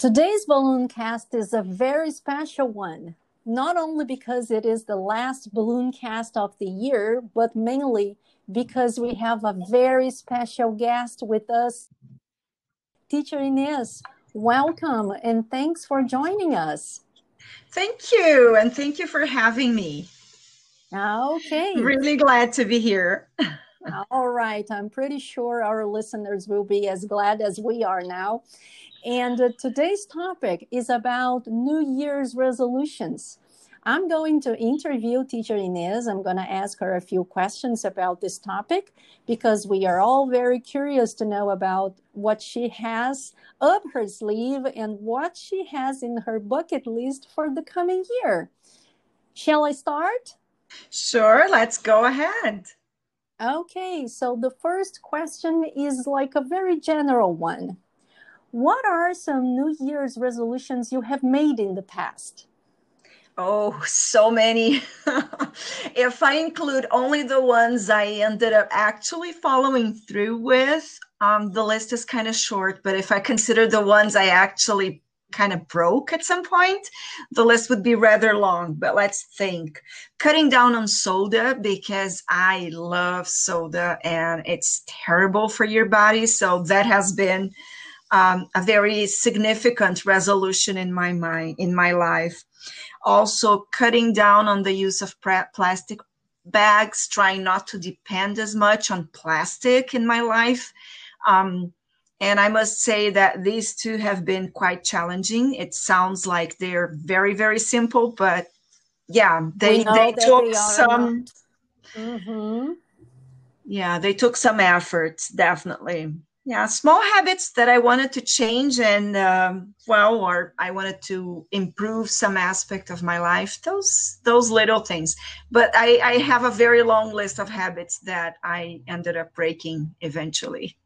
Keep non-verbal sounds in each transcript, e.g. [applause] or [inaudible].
Today's balloon cast is a very special one, not only because it is the last balloon cast of the year, but mainly because we have a very special guest with us. Teacher Inez, welcome and thanks for joining us. Thank you, and thank you for having me. Okay. Really glad to be here. All right. I'm pretty sure our listeners will be as glad as we are now. And uh, today's topic is about New Year's resolutions. I'm going to interview teacher Inez. I'm going to ask her a few questions about this topic because we are all very curious to know about what she has up her sleeve and what she has in her bucket list for the coming year. Shall I start? Sure, let's go ahead. Okay, so the first question is like a very general one. What are some New Year's resolutions you have made in the past? Oh, so many. [laughs] if I include only the ones I ended up actually following through with, um, the list is kind of short. But if I consider the ones I actually kind of broke at some point, the list would be rather long. But let's think. Cutting down on soda because I love soda and it's terrible for your body. So that has been um, a very significant resolution in my mind, in my life. Also, cutting down on the use of plastic bags, trying not to depend as much on plastic in my life. Um, and I must say that these two have been quite challenging. It sounds like they're very, very simple, but yeah, they, they took they some. Mm-hmm. Yeah, they took some effort, definitely yeah small habits that i wanted to change and um, well or i wanted to improve some aspect of my life those those little things but i i have a very long list of habits that i ended up breaking eventually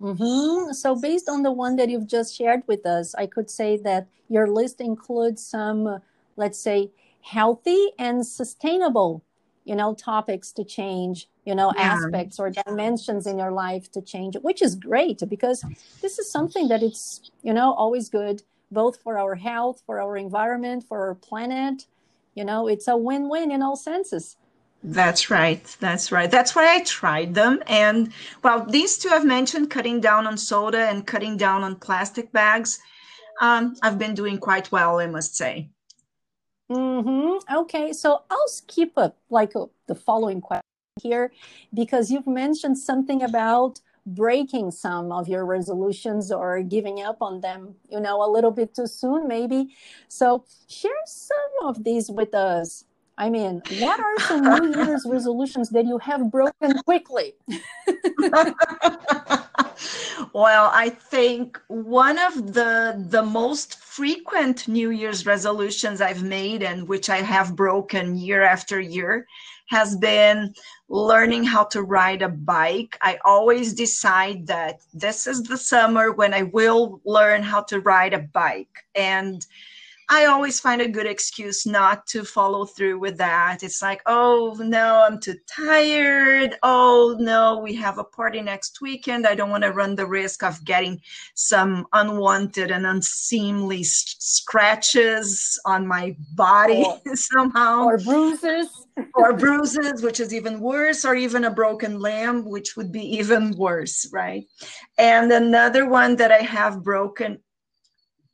mm-hmm. so based on the one that you've just shared with us i could say that your list includes some let's say healthy and sustainable you know topics to change you know yeah. aspects or dimensions in your life to change which is great because this is something that it's you know always good both for our health for our environment for our planet. You know it's a win-win in all senses. That's right. That's right. That's why i tried them. And well these two i've mentioned cutting down on soda and cutting down on plastic bags um, i've been doing quite well i must say Mm-hmm. Okay, so I'll skip a, like a, the following question here because you've mentioned something about breaking some of your resolutions or giving up on them, you know, a little bit too soon, maybe. So share some of these with us. I mean, what are some New Year's resolutions that you have broken quickly? [laughs] well, I think one of the the most frequent New Year's resolutions I've made and which I have broken year after year has been learning how to ride a bike. I always decide that this is the summer when I will learn how to ride a bike. And I always find a good excuse not to follow through with that. It's like, oh no, I'm too tired. Oh no, we have a party next weekend. I don't want to run the risk of getting some unwanted and unseemly scratches on my body or, [laughs] somehow. Or bruises. [laughs] or bruises, which is even worse, or even a broken limb, which would be even worse, right? And another one that I have broken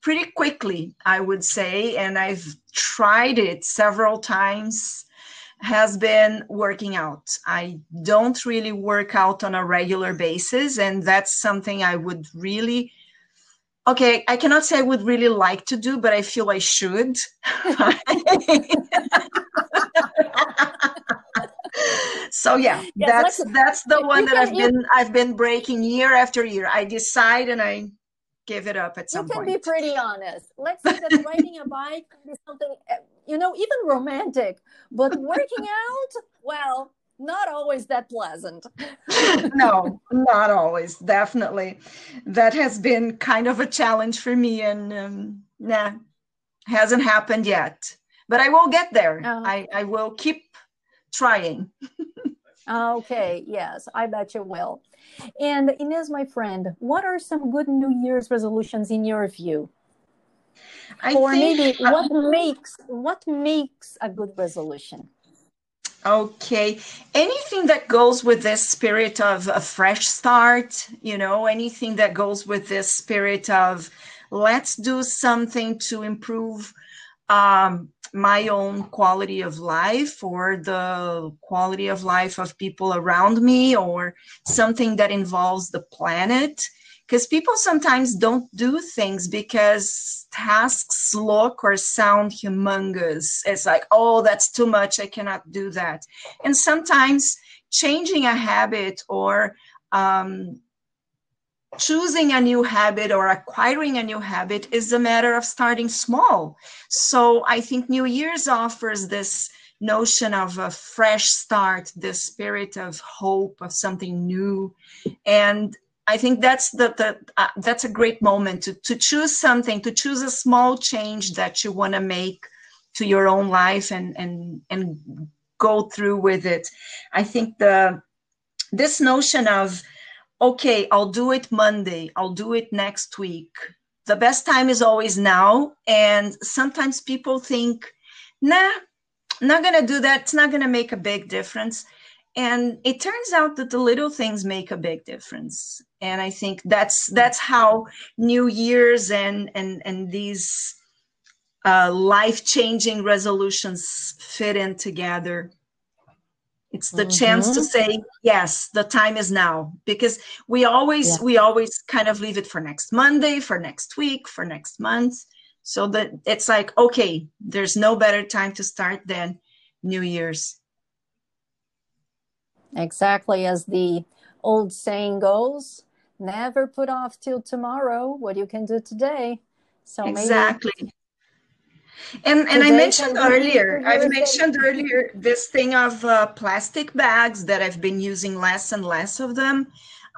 pretty quickly, I would say, and I've tried it several times, has been working out. I don't really work out on a regular basis, and that's something I would really okay i cannot say i would really like to do but i feel i should [laughs] so yeah yes, that's that's the one that i've been i've been breaking year after year i decide and i give it up at some point. You can be pretty honest. Let's say that [laughs] riding a bike is something, eh, you know, even romantic, but working out, well, not always that pleasant. [laughs] no, not always. Definitely. That has been kind of a challenge for me, and um, nah, hasn't happened yet. But I will get there. Uh-huh. I, I will keep trying. [laughs] Okay, yes, I bet you will. And Inez, my friend, what are some good New Year's resolutions in your view? I or think, maybe what uh, makes what makes a good resolution? Okay. Anything that goes with this spirit of a fresh start, you know, anything that goes with this spirit of let's do something to improve um, my own quality of life or the quality of life of people around me or something that involves the planet because people sometimes don't do things because tasks look or sound humongous. It's like, oh, that's too much. I cannot do that. And sometimes changing a habit or um, choosing a new habit or acquiring a new habit is a matter of starting small. So I think New Year's offers this notion of a fresh start, the spirit of hope, of something new. And I think that's the, the uh, that's a great moment to to choose something, to choose a small change that you want to make to your own life and and and go through with it. I think the this notion of okay, I'll do it Monday, I'll do it next week. The best time is always now, and sometimes people think, nah, not gonna do that. It's not gonna make a big difference and it turns out that the little things make a big difference and i think that's that's how new year's and and and these uh, life-changing resolutions fit in together it's the mm-hmm. chance to mm-hmm. say yes the time is now because we always yeah. we always kind of leave it for next monday for next week for next month so that it's like okay there's no better time to start than new year's Exactly as the old saying goes, never put off till tomorrow what you can do today. So exactly. And and I mentioned earlier, I've mentioned earlier this thing of uh, plastic bags that I've been using less and less of them.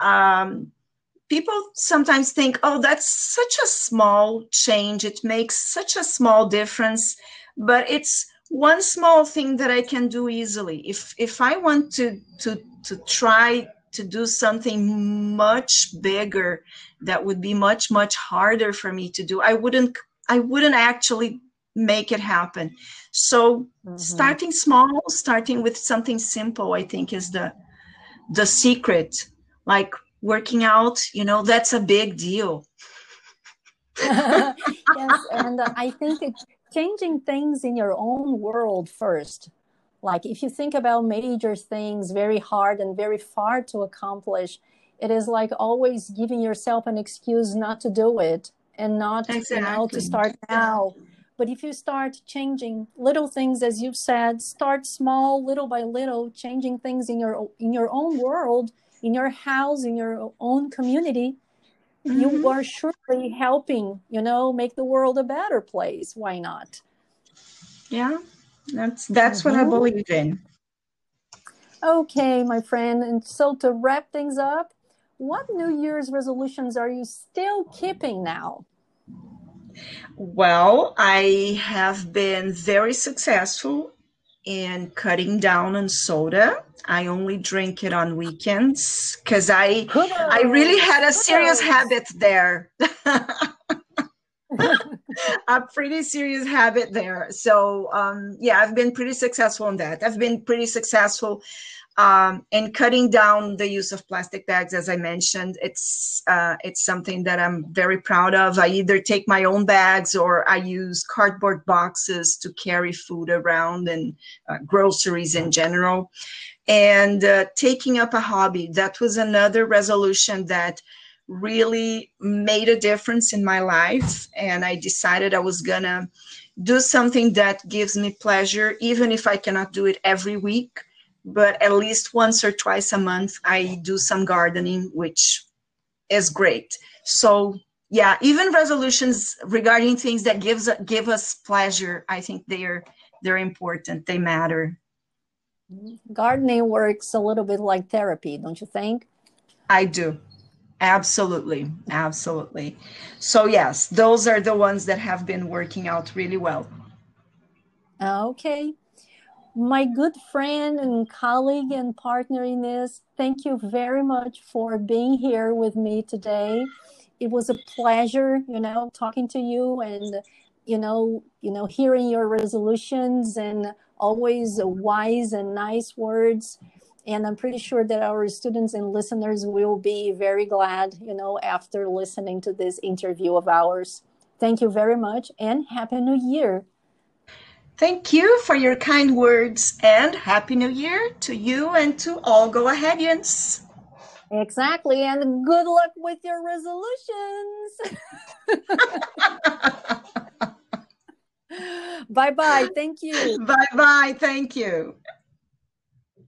Um, people sometimes think, oh, that's such a small change. It makes such a small difference, but it's one small thing that I can do easily. If if I want to to to try to do something much bigger that would be much much harder for me to do, I wouldn't I wouldn't actually make it happen. So mm-hmm. starting small, starting with something simple, I think is the the secret. Like working out, you know, that's a big deal. [laughs] yes, and uh, I think it, changing things in your own world first. Like if you think about major things very hard and very far to accomplish, it is like always giving yourself an excuse not to do it and not exactly. you know to start now. But if you start changing little things, as you've said, start small, little by little, changing things in your in your own world, in your house, in your own community, mm-hmm. you are surely helping you know make the world a better place why not yeah that's that's mm-hmm. what i mm-hmm. believe in okay my friend and so to wrap things up what new year's resolutions are you still keeping now well i have been very successful in cutting down on soda. I only drink it on weekends because I I really had a serious habit there. [laughs] a pretty serious habit there. So um, yeah, I've been pretty successful in that. I've been pretty successful um, and cutting down the use of plastic bags, as I mentioned, it's uh, it's something that I'm very proud of. I either take my own bags or I use cardboard boxes to carry food around and uh, groceries in general. And uh, taking up a hobby that was another resolution that really made a difference in my life. And I decided I was gonna do something that gives me pleasure, even if I cannot do it every week but at least once or twice a month I do some gardening, which is great. So yeah, even resolutions regarding things that gives give us pleasure, I think they're they're important. They matter. Gardening works a little bit like therapy, don't you think? I do. Absolutely. Absolutely. So yes, those are the ones that have been working out really well. Okay. My good friend and colleague and partner in this, thank you very much for being here with me today. It was a pleasure, you know, talking to you and you know, you know, hearing your resolutions and always wise and nice words. And I'm pretty sure that our students and listeners will be very glad, you know, after listening to this interview of ours. Thank you very much and Happy New Year. Thank you for your kind words and Happy New Year to you and to all Go Aheadians. Exactly. And good luck with your resolutions. [laughs] bye bye. Thank you. Bye bye. Thank you.